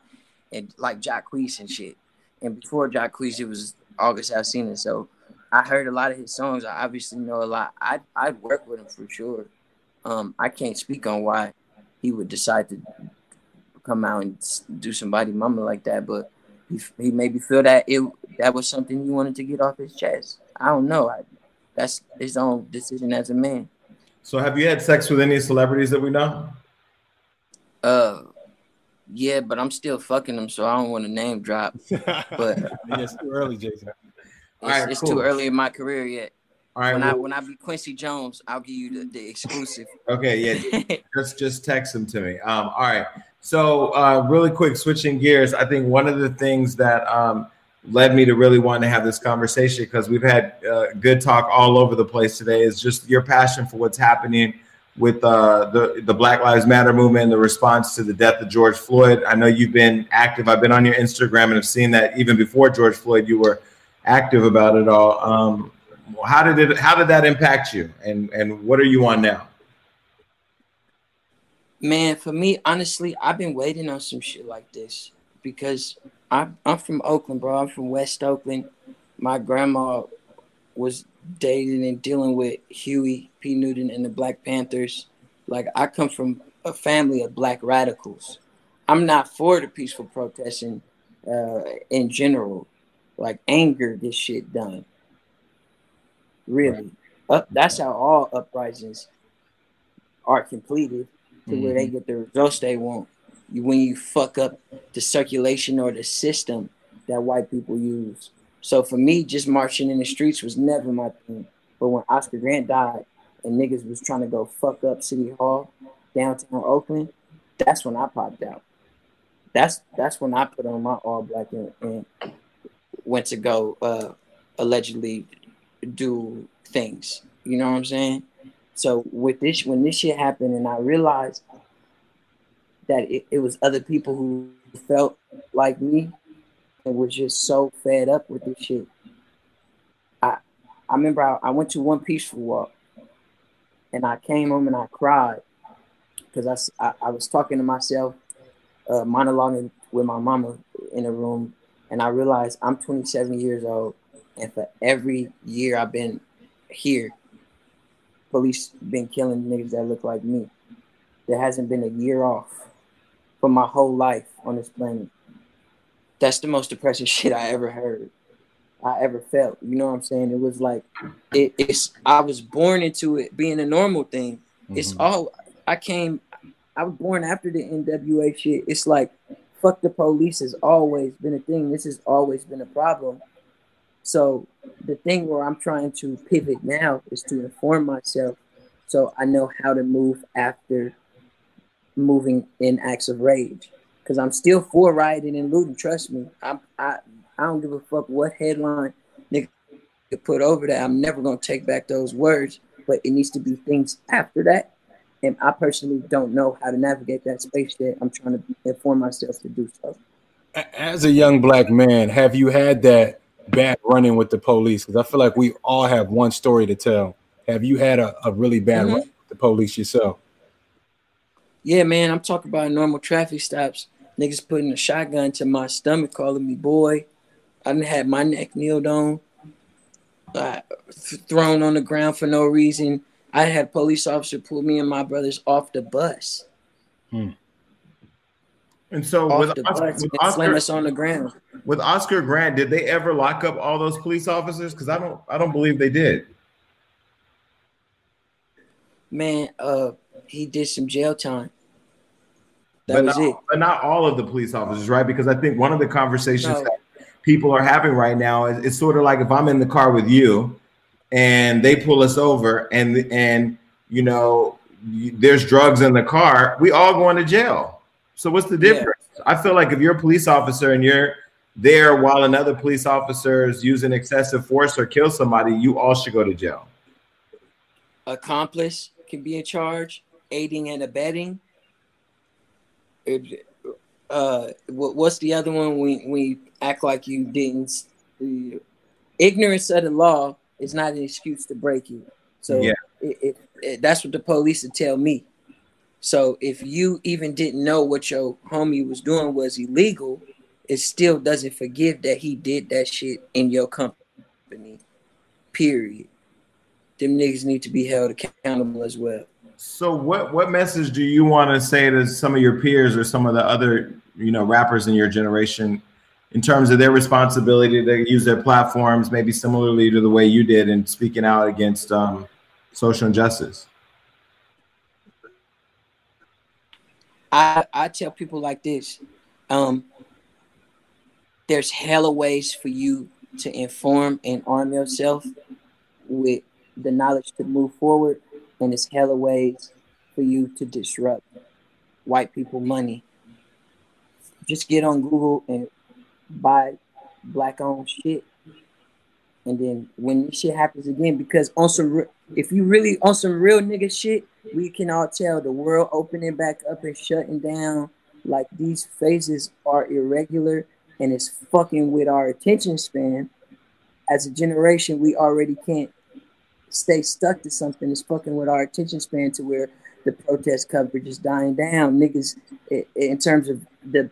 and like Jacquees and shit. And before Jacquees, it was August Alsina. So I heard a lot of his songs. I obviously know a lot. I I'd work with him for sure. Um, I can't speak on why he would decide to come out and do somebody mama like that, but he, he maybe feel that it that was something he wanted to get off his chest. I don't know. I, that's his own decision as a man. So have you had sex with any celebrities that we know? Uh, yeah, but I'm still fucking them, so I don't want to name drop. But it's too early, Jason. it's, All right, it's cool. too early in my career yet. All right. When I when I be Quincy Jones, I'll give you the, the exclusive. okay. Yeah. just just text them to me. Um, all right. So uh, really quick, switching gears. I think one of the things that um, led me to really want to have this conversation because we've had uh, good talk all over the place today is just your passion for what's happening with uh, the the Black Lives Matter movement, the response to the death of George Floyd. I know you've been active. I've been on your Instagram and have seen that even before George Floyd, you were active about it all. Um, how did it? How did that impact you? And and what are you on now? Man, for me, honestly, I've been waiting on some shit like this because I, I'm from Oakland, bro. I'm from West Oakland. My grandma was dating and dealing with Huey P. Newton and the Black Panthers. Like, I come from a family of black radicals. I'm not for the peaceful protesting uh, in general. Like, anger this shit done. Really. Up, that's how all uprisings are completed to where they get the results they want. When you fuck up the circulation or the system that white people use. So for me, just marching in the streets was never my thing. But when Oscar Grant died and niggas was trying to go fuck up City Hall, downtown Oakland, that's when I popped out. That's that's when I put on my all black and, and went to go uh, allegedly do things. You know what I'm saying? So with this, when this shit happened, and I realized that it, it was other people who felt like me and was just so fed up with this shit. I I remember I, I went to one peaceful walk, and I came home and I cried because I, I, I was talking to myself, uh, monologuing with my mama in a room, and I realized I'm 27 years old, and for every year I've been here, police been killing niggas that look like me. There hasn't been a year off for my whole life on this planet. That's the most depressing shit I ever heard. I ever felt. You know what I'm saying? It was like it, it's I was born into it being a normal thing. Mm-hmm. It's all I came I was born after the NWA shit. It's like fuck the police has always been a thing. This has always been a problem. So the thing where I'm trying to pivot now is to inform myself so I know how to move after moving in acts of rage. Cause I'm still for rioting and looting. Trust me. I'm I I don't give a fuck what headline nigga put over that. I'm never gonna take back those words. But it needs to be things after that. And I personally don't know how to navigate that space yet. I'm trying to inform myself to do so. As a young black man, have you had that bad running with the police? Because I feel like we all have one story to tell. Have you had a, a really bad mm-hmm. run with the police yourself? Yeah, man. I'm talking about normal traffic stops. Niggas putting a shotgun to my stomach, calling me boy. I didn't have my neck kneeled on, uh, thrown on the ground for no reason. I had a police officer pull me and my brothers off the bus. Hmm. And so off with, the Oscar, bus with and Oscar, slam us on the ground. with Oscar Grant, did they ever lock up all those police officers? Because I don't, I don't believe they did. Man, uh, he did some jail time. That but was not, it. But not all of the police officers, right? Because I think one of the conversations no. that people are having right now is it's sort of like if I'm in the car with you and they pull us over and and you know there's drugs in the car, we all going to jail. So what's the difference? Yeah. I feel like if you're a police officer and you're there while another police officer is using excessive force or kill somebody, you all should go to jail. Accomplice can be in charge, aiding and abetting. Uh, what's the other one? We we act like you didn't. Ignorance of the law is not an excuse to break you. So yeah. it, it, it, that's what the police would tell me. So if you even didn't know what your homie was doing was illegal, it still doesn't forgive that he did that shit in your company. Period. Them niggas need to be held accountable as well. So what what message do you want to say to some of your peers or some of the other, you know, rappers in your generation in terms of their responsibility to use their platforms, maybe similarly to the way you did in speaking out against um, social injustice? I, I tell people like this um, there's hella ways for you to inform and arm yourself with the knowledge to move forward, and there's hella ways for you to disrupt white people money. Just get on Google and buy black owned shit. And then when this shit happens again, because on some, if you really on some real nigga shit, we can all tell the world opening back up and shutting down. Like these phases are irregular and it's fucking with our attention span. As a generation, we already can't stay stuck to something. It's fucking with our attention span to where the protest coverage is dying down. Niggas, in terms of the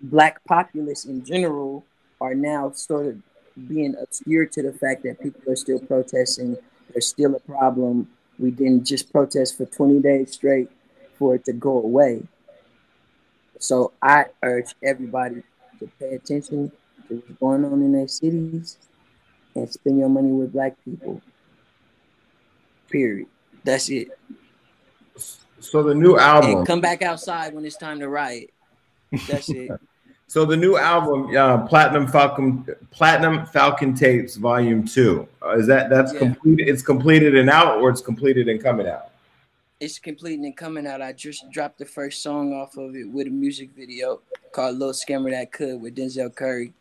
black populace in general are now sort of being obscured to the fact that people are still protesting. There's still a problem. We didn't just protest for 20 days straight for it to go away. So I urge everybody to pay attention to what's going on in their cities and spend your money with black people. Period. That's it. So the new album. And come back outside when it's time to riot. That's it. So the new album, uh, Platinum Falcon, Platinum Falcon Tapes, Volume Two, uh, is that that's yeah. completed? It's completed and out, or it's completed and coming out. It's completed and coming out. I just dropped the first song off of it with a music video called "Little Scammer That Could" with Denzel Curry.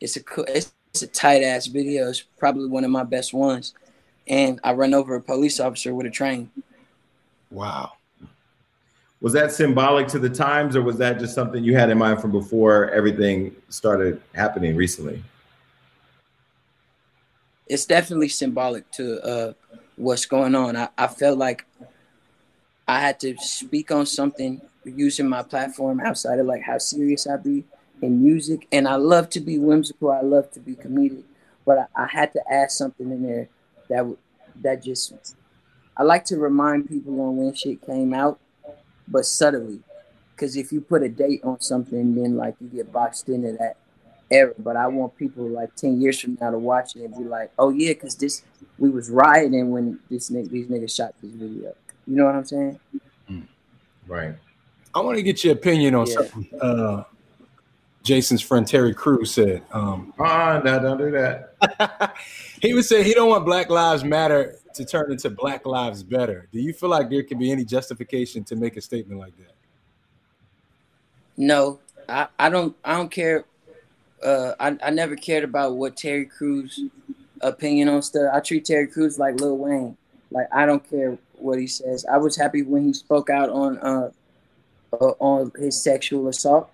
It's a it's, it's a tight ass video. It's probably one of my best ones. And I run over a police officer with a train. Wow was that symbolic to the times or was that just something you had in mind from before everything started happening recently it's definitely symbolic to uh what's going on. I, I felt like I had to speak on something using my platform outside of like how serious I be in music. And I love to be whimsical. I love to be comedic, but I, I had to add something in there that would that just I like to remind people on when shit came out, but subtly. Because if you put a date on something, then like you get boxed into that era. But I want people like ten years from now to watch it and be like, "Oh yeah, because this we was rioting when this nigga, these niggas shot this video." You know what I'm saying? Right. I want to get your opinion on Yeah. something. Uh, Jason's friend Terry Crews said. Um, Ah, no, don't do that. he would say he don't want Black Lives Matter to turn into Black Lives Better. Do you feel like there can be any justification to make a statement like that? No, I, I don't I don't care. Uh, I, I never cared about what Terry Crews opinion on stuff. I treat Terry Crews like Lil Wayne. Like I don't care what he says. I was happy when he spoke out on uh, uh on his sexual assault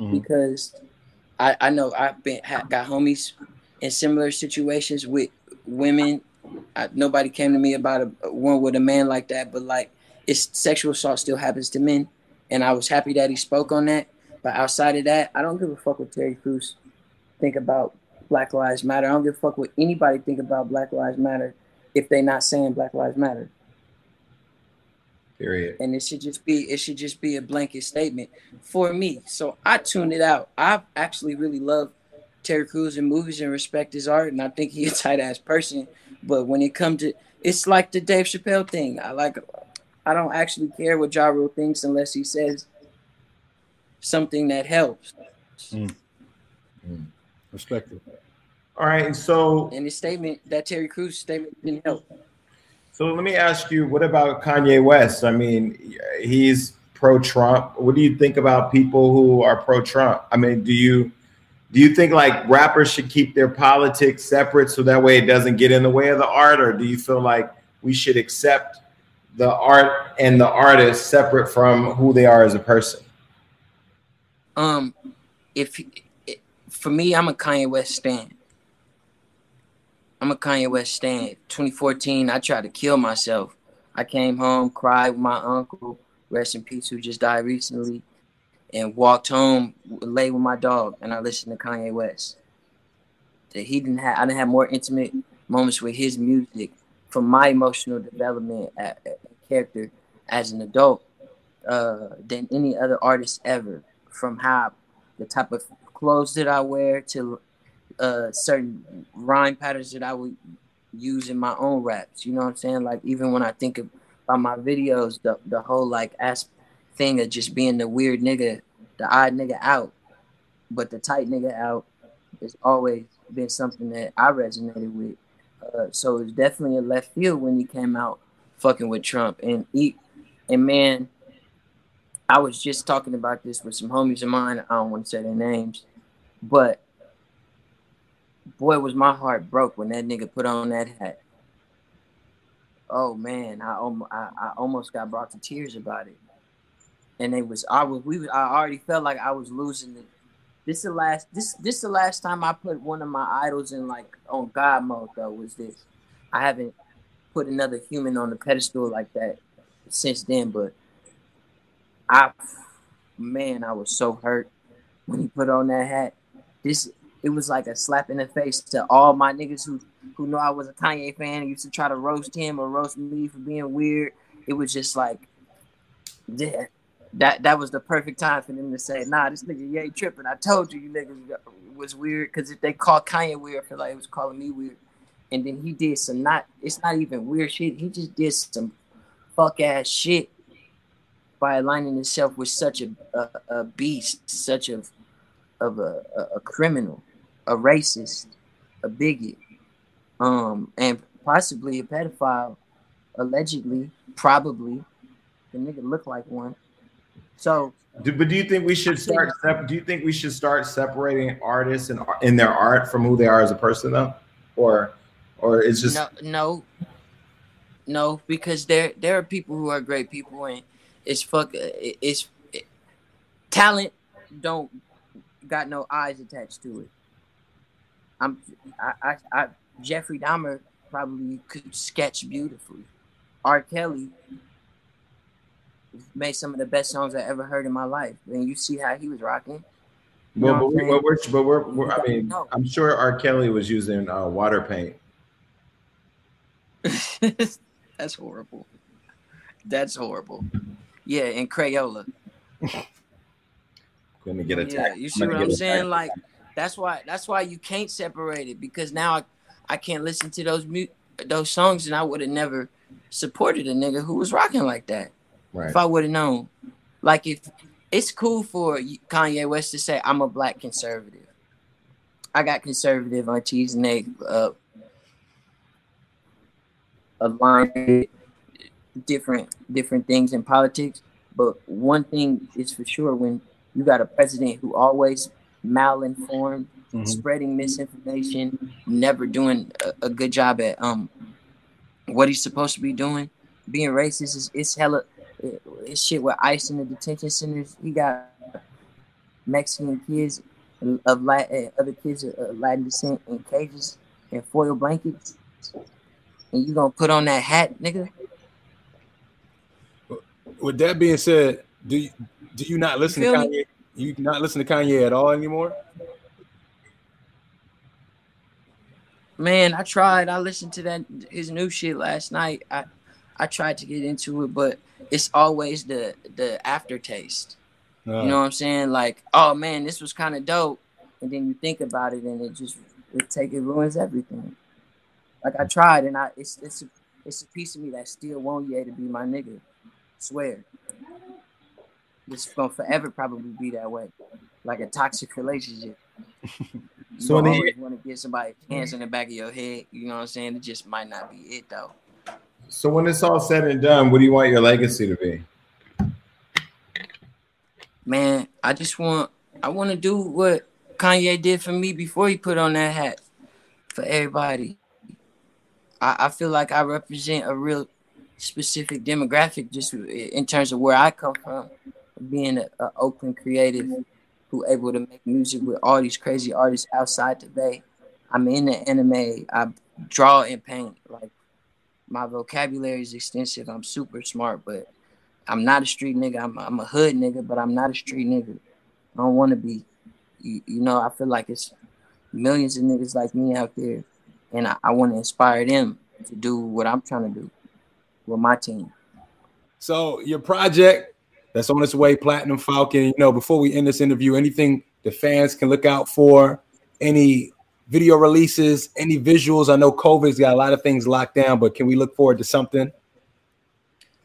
Mhm. because I I know I've been got homies in similar situations with women. I, nobody came to me about a one with a man like that, but like it's sexual assault still happens to men, and I was happy that he spoke on that. But outside of that, I don't give a fuck what Terry Crews think about Black Lives Matter. I don't give a fuck what anybody think about Black Lives Matter if they not saying Black Lives Matter. Period. And it should just be it should just be a blanket statement for me. So I tuned it out. I actually really love Terry Crews in movies and respect his art, and I think he's a tight ass person. But when it comes to it's like the Dave Chappelle thing. I like I don't actually care what Ja Rule thinks unless he says something that helps. Mm. Mm. Respect it. All right. And so, And his statement, that Terry Crews statement didn't help. So let me ask you, what about Kanye West? I mean, he's pro-Trump. What do you think about people who are pro-Trump? I mean, do you do you think like rappers should keep their politics separate so that way it doesn't get in the way of the art, or do you feel like we should accept the art and the artist separate from who they are as a person? Um, if for me, I'm a Kanye West stan. I'm a Kanye West stan. 2014, I tried to kill myself. I came home, cried with my uncle, rest in peace, who just died recently, and walked home, lay with my dog, and I listened to Kanye West. That he didn't have, I didn't have more intimate moments with his music for my emotional development at, at character as an adult uh, than any other artist ever. From how the type of clothes that I wear to uh, certain rhyme patterns that I would use in my own raps. You know what I'm saying? Like even when I think about my videos, the the whole like ass thing of just being the weird nigga, the odd nigga out, but the tight nigga out has always been something that I resonated with. Uh, so it's definitely a left field when he came out fucking with Trump and he, and man, I was just talking about this with some homies of mine. I don't want to say their names, but boy, was my heart broke when that nigga put on that hat. Oh man, I, I, I almost got brought to tears about it. And it was I was we I already felt like I was losing it. This the last this this the last time I put one of my idols in like on God mode though was this. I haven't put another human on the pedestal like that since then, but I man, I was so hurt when he put on that hat. This it was like a slap in the face to all my niggas who who know I was a Kanye fan and used to try to roast him or roast me for being weird. It was just like yeah, that that was the perfect time for them to say, nah, this nigga ain't tripping. I told you you niggas was weird because if they called Kanye weird, I feel like it was calling me weird. And then he did some not it's not even weird shit. He just did some fuck ass shit by aligning himself with such a a, a beast, such a of a, a, a criminal, a racist, a bigot, um, and possibly a pedophile, allegedly, probably. The nigga looked like one. So Do, but do you think we should start? Sep- do you think we should start separating artists and in their art from who they are as a person, though, or or it's just no, no, no, because there there are people who are great people, and it's fuck, it- it's it, talent don't got no eyes attached to it. I'm I, I, I Jeffrey Dahmer probably could sketch beautifully. R. Kelly made some of the best songs I ever heard in my life. And you see how he was rocking. You Well, but, we, but we're, but we're, we're, I mean, know. I'm sure R. Kelly was using uh, water paint. That's horrible. That's horrible. Yeah, and Crayola. Gonna get attacked. Yeah, you see what I'm saying? Like that's why that's why you can't separate it because now I, I can't listen to those mu- those songs and I would have never supported a nigga who was rocking like that right. if I would have known. Like if it's cool for Kanye West to say I'm a black conservative. I got conservative on cheese and they uh aligned different different things in politics. But one thing is for sure when you got a president who always malinformed, Mhm. spreading misinformation, never doing a, a good job at um what he's supposed to be doing. Being racist is it's hella it's shit with ICE in the detention centers. He got Mexican kids of Lat- uh, other kids of Latin descent in cages and foil blankets. And you gonna put on that hat, nigga? With that being said, do you do you not listen to feel me? You not listen to Kanye at all anymore? Man, I tried. I listened to that his new shit last night. I I tried to get into it, but it's always the the aftertaste. Uh, You know what I'm saying? Like, oh man, this was kind of dope, and then you think about it, and it just it take it ruins everything. Like I tried, and I it's it's a, it's a piece of me that still want you to be my nigga. Swear, it's gonna forever probably be that way, like a toxic relationship. You So the- always want to get somebody hands in the back of your head. You know what I'm saying? It just might not be it though. So when it's all said and done, what do you want your legacy to be? man, I just want I want to do what Kanye did for me before he put on that hat for everybody. I, I feel like I represent a real specific demographic just in terms of where I come from, being a, a Oakland creative who able to make music with all these crazy artists outside the Bay. I'm in the anime. I draw and paint. Like my vocabulary is extensive. I'm super smart, but I'm not a street nigga. I'm, I'm a hood nigga, but I'm not a street nigga. I don't want to be. You, you know, I feel like it's millions of niggas like me out there, and I, I want to inspire them to do what I'm trying to do with my team. So your project that's on its way, Platinum Falcon. You know, before we end this interview, anything the fans can look out for? Any video releases? Any visuals? I know COVID's got a lot of things locked down, but can we look forward to something?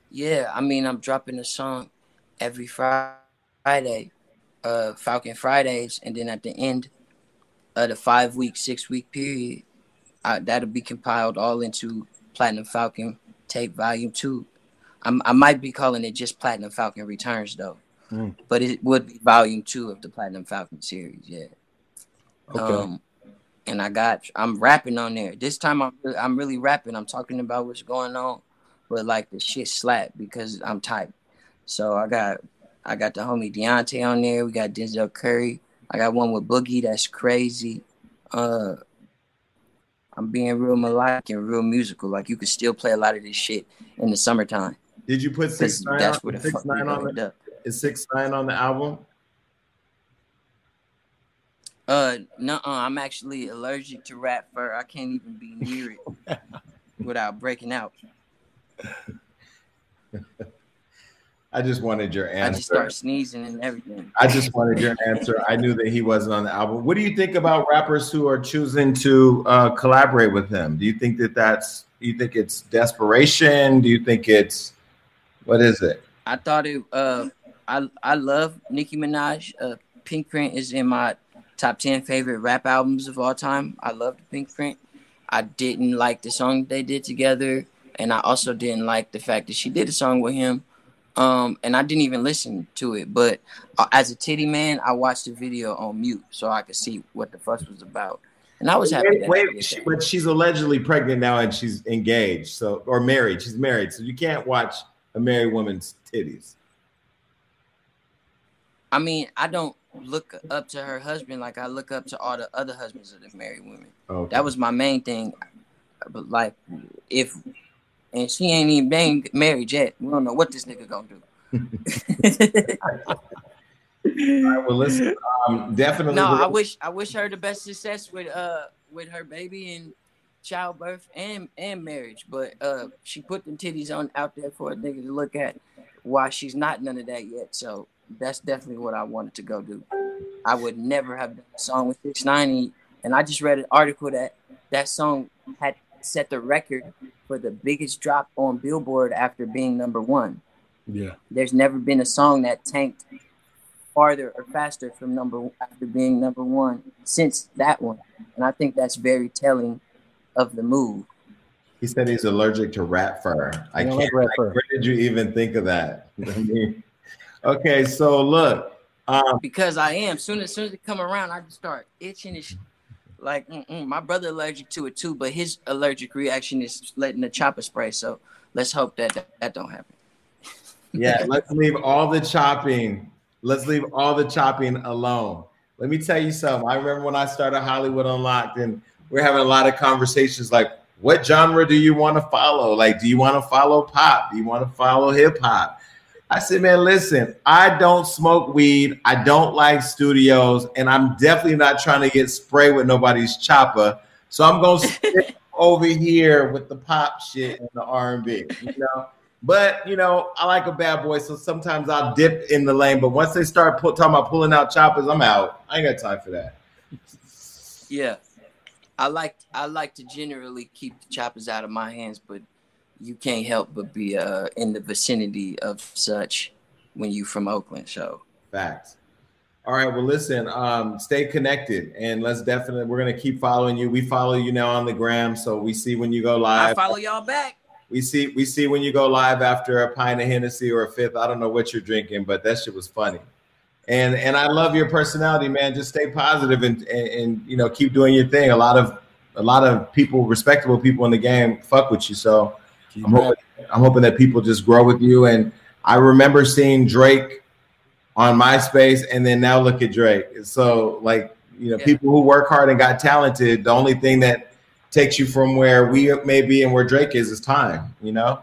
Yeah, I mean, I'm dropping a song every Friday, uh, Falcon Fridays, and then at the end of the five week, six week period, uh, that'll be compiled all into Platinum Falcon Tape Volume Two. I'm, I might be calling it just Platinum Falcon Returns though, Mm. but it would be Volume Two of the Platinum Falcon series. Yeah. Okay. Um, and I got I'm rapping on there. This time I'm really, I'm really rapping. I'm talking about what's going on, but like the shit slap because I'm tight. So I got I got the homie Deontay on there. We got Denzel Curry. I got one with Boogie that's crazy. Uh, I'm being real melodic and real musical. Like you could still play a lot of this shit in the summertime. Did you put six nine that's on, six nine on the, up. is six nine on the album? Uh, no, I'm actually allergic to rat fur. I can't even be near it without breaking out. I just wanted your answer. I just start sneezing and everything. I just wanted your answer. I knew that he wasn't on the album. What do you think about rappers who are choosing to uh, collaborate with him? Do you think that that's? Do you think it's desperation? Do you think it's what is it? I thought it. Uh, I I love Nicki Minaj. Uh, Pinkprint is in my top ten favorite rap albums of all time. I loved Pinkprint. I didn't like the song they did together, and I also didn't like the fact that she did a song with him. Um, and I didn't even listen to it. But uh, as a titty man, I watched the video on mute so I could see what the fuss was about, and I was happy. Wait, that wait she, that. but she's allegedly pregnant now and she's engaged, so or married. She's married, so you can't watch a married woman's titties. I mean, I don't look up to her husband like I look up to all the other husbands of the married women. Okay. That was my main thing. but like if and she ain't even been married yet. We don't know what this nigga gonna do. All right, well, listen, um, definitely. no, I wish I wish her the best success with uh with her baby and childbirth and and marriage. But uh she put them titties on out there for a nigga to look at while she's not none of that yet. So that's definitely what I wanted to go do. I would never have done a song with 690 and I just read an article that that song had set the record for the biggest drop on Billboard after being number one. Yeah. There's never been a song that tanked farther or faster from number after being number one since that one, and I think that's very telling of the move. He said he's allergic to rat fur. I don't can't. like rat like, where did you even think of that? Okay, so look, um, because I am. Soon as soon as it come around, I just start itching. It's like mm-mm. my brother allergic to it too, but his allergic reaction is letting the chopper spray. So let's hope that that, that don't happen. yeah, let's leave all the chopping. Let's leave all the chopping alone. Let me tell you something. I remember when I started Hollywood Unlocked, and we're having a lot of conversations like, what genre do you want to follow? Like, do you want to follow pop? Do you want to follow hip hop? I said, man, listen, I don't smoke weed. I don't like studios, and I'm definitely not trying to get sprayed with nobody's chopper. So I'm gonna sit over here with the pop shit and the R&B, you know. But you know, I like a bad boy, so sometimes I'll dip in the lane. But once they start pu- talking about pulling out choppers, I'm out. I ain't got time for that. Yeah, I like I like to generally keep the choppers out of my hands, but you can't help but be uh in the vicinity of such when you from Oakland. So Facts. All right. Well, listen. Um, stay connected, and let's definitely. We're gonna keep following you. We follow you now on the gram, so we see when you go live. I follow y'all back. We see we see when you go live after a pint of Hennessy or a fifth. I don't know what you're drinking, but that shit was funny. And and I love your personality, man. Just stay positive and, and and you know keep doing your thing. A lot of a lot of people, respectable people in the game, fuck with you. So Keep I'm hoping I'm hoping that people just grow with you. And I remember seeing Drake on MySpace, and then now look at Drake. So like you know, Yeah. people who work hard and got talented. The only thing that takes you from where we may be and where Drake is is time. You know.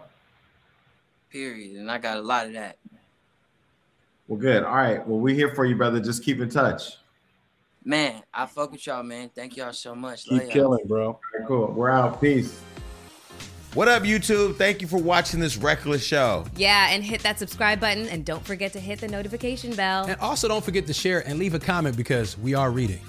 Period. And I got a lot of that. Well, good. All right. Well, we're here for you, brother. Just keep in touch. Man, I fuck with y'all, man. Thank y'all so much. Keep Love y'all. killing, bro. All right, cool. We're out. Peace. What up, YouTube? Thank you for watching this reckless show. Yeah, and hit that subscribe button and don't forget to hit the notification bell. And also don't forget to share and leave a comment because we are reading.